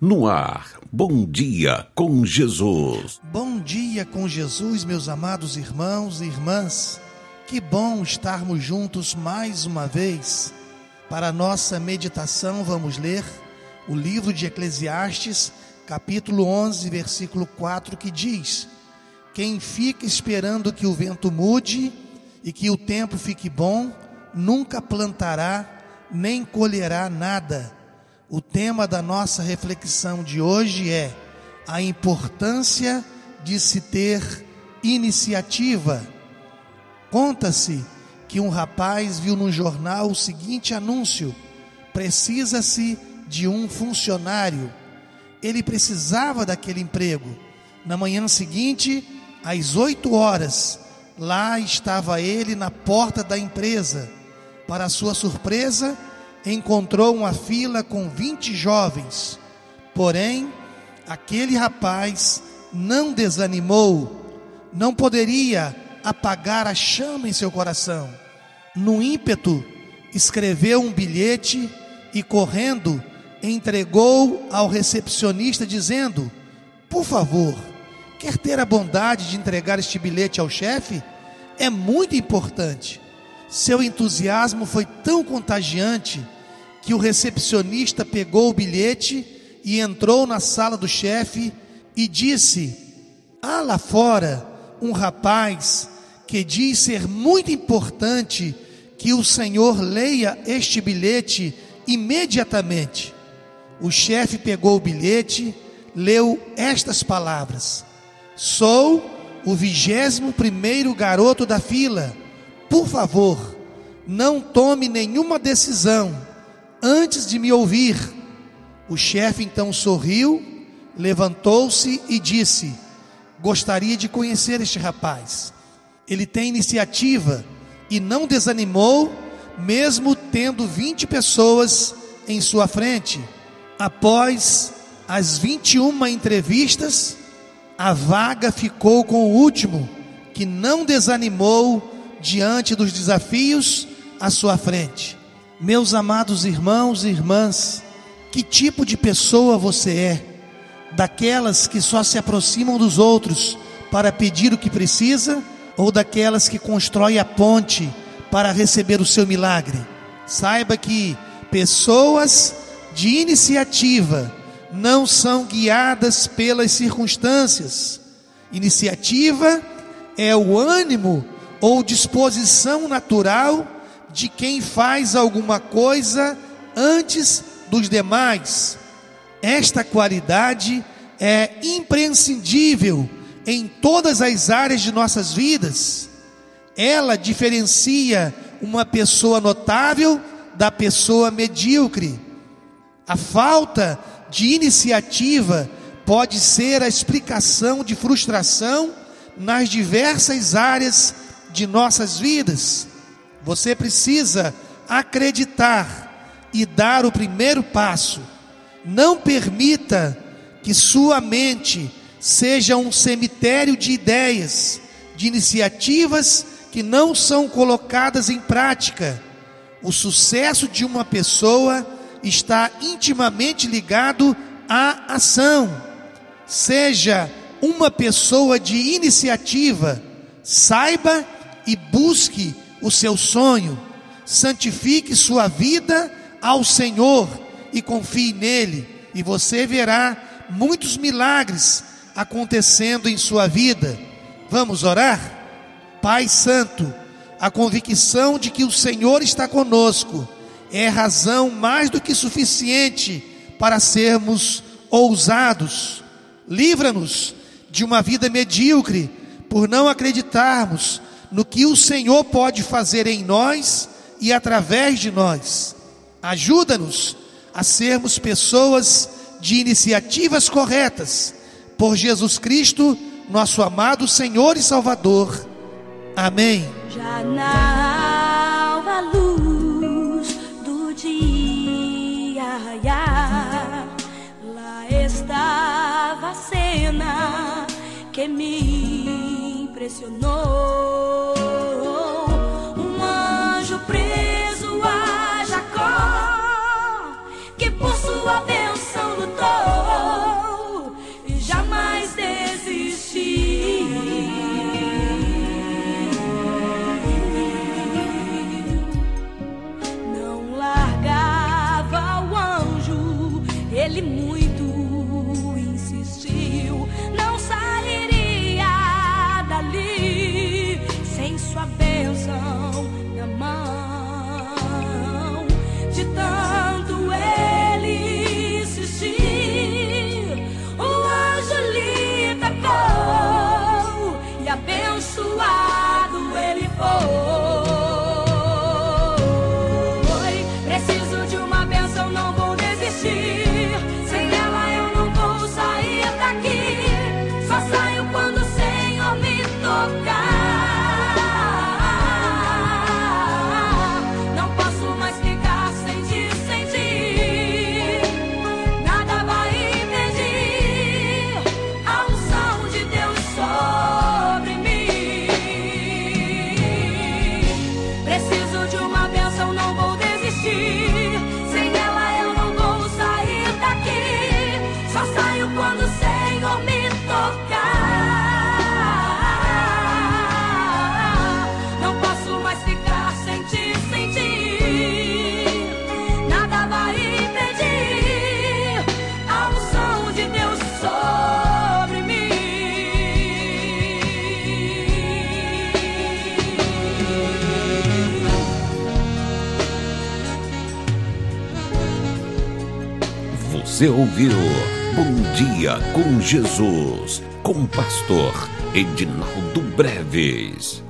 No ar, bom dia com Jesus. Bom dia com Jesus, meus amados irmãos e irmãs. Que bom estarmos juntos mais uma vez. Para nossa meditação, vamos ler o livro de Eclesiastes, capítulo 11, versículo 4, que diz: Quem fica esperando que o vento mude e que o tempo fique bom, nunca plantará nem colherá nada o tema da nossa reflexão de hoje é a importância de se ter iniciativa. Conta-se que um rapaz viu no jornal o seguinte anúncio: precisa-se de um funcionário. Ele precisava daquele emprego. Na manhã seguinte, às oito horas, lá estava ele na porta da empresa. Para sua surpresa, encontrou uma fila com 20 jovens. Porém, aquele rapaz não desanimou, não poderia apagar a chama em seu coração. No ímpeto, escreveu um bilhete e, correndo, entregou ao recepcionista, dizendo: Por favor, quer ter a bondade de entregar este bilhete ao chefe? É muito importante. Seu entusiasmo foi tão contagiante que o recepcionista pegou o bilhete e entrou na sala do chefe e disse: Há lá fora um rapaz que diz ser muito importante que o senhor leia este bilhete imediatamente. O chefe pegou o bilhete, leu estas palavras: Sou o vigésimo primeiro garoto da fila por favor, não tome nenhuma decisão antes de me ouvir. O chefe então sorriu, levantou-se e disse: Gostaria de conhecer este rapaz. Ele tem iniciativa e não desanimou, mesmo tendo 20 pessoas em sua frente. Após as 21 entrevistas, a vaga ficou com o último, que não desanimou diante dos desafios à sua frente. Meus amados irmãos e irmãs, que tipo de pessoa você é? Daquelas que só se aproximam dos outros para pedir o que precisa ou daquelas que constrói a ponte para receber o seu milagre? Saiba que pessoas de iniciativa não são guiadas pelas circunstâncias. Iniciativa é o ânimo ou disposição natural de quem faz alguma coisa antes dos demais. Esta qualidade é imprescindível em todas as áreas de nossas vidas. Ela diferencia uma pessoa notável da pessoa medíocre. A falta de iniciativa pode ser a explicação de frustração nas diversas áreas de nossas vidas. Você precisa acreditar e dar o primeiro passo. Não permita que sua mente seja um cemitério de ideias, de iniciativas que não são colocadas em prática. O sucesso de uma pessoa está intimamente ligado à ação. Seja uma pessoa de iniciativa, saiba e busque o seu sonho, santifique sua vida ao Senhor e confie nele, e você verá muitos milagres acontecendo em sua vida. Vamos orar? Pai Santo, a convicção de que o Senhor está conosco é razão mais do que suficiente para sermos ousados. Livra-nos de uma vida medíocre por não acreditarmos no que o Senhor pode fazer em nós e através de nós. Ajuda-nos a sermos pessoas de iniciativas corretas, por Jesus Cristo, nosso amado Senhor e Salvador. Amém. Já na alva luz do dia, lá estava a cena que me impressionou. Um anjo preso a Jacó, que por sua bênção lutou e jamais desistiu. Não largava o anjo, ele muito of God. Você ouviu Bom Dia com Jesus, com o pastor Edinaldo Breves.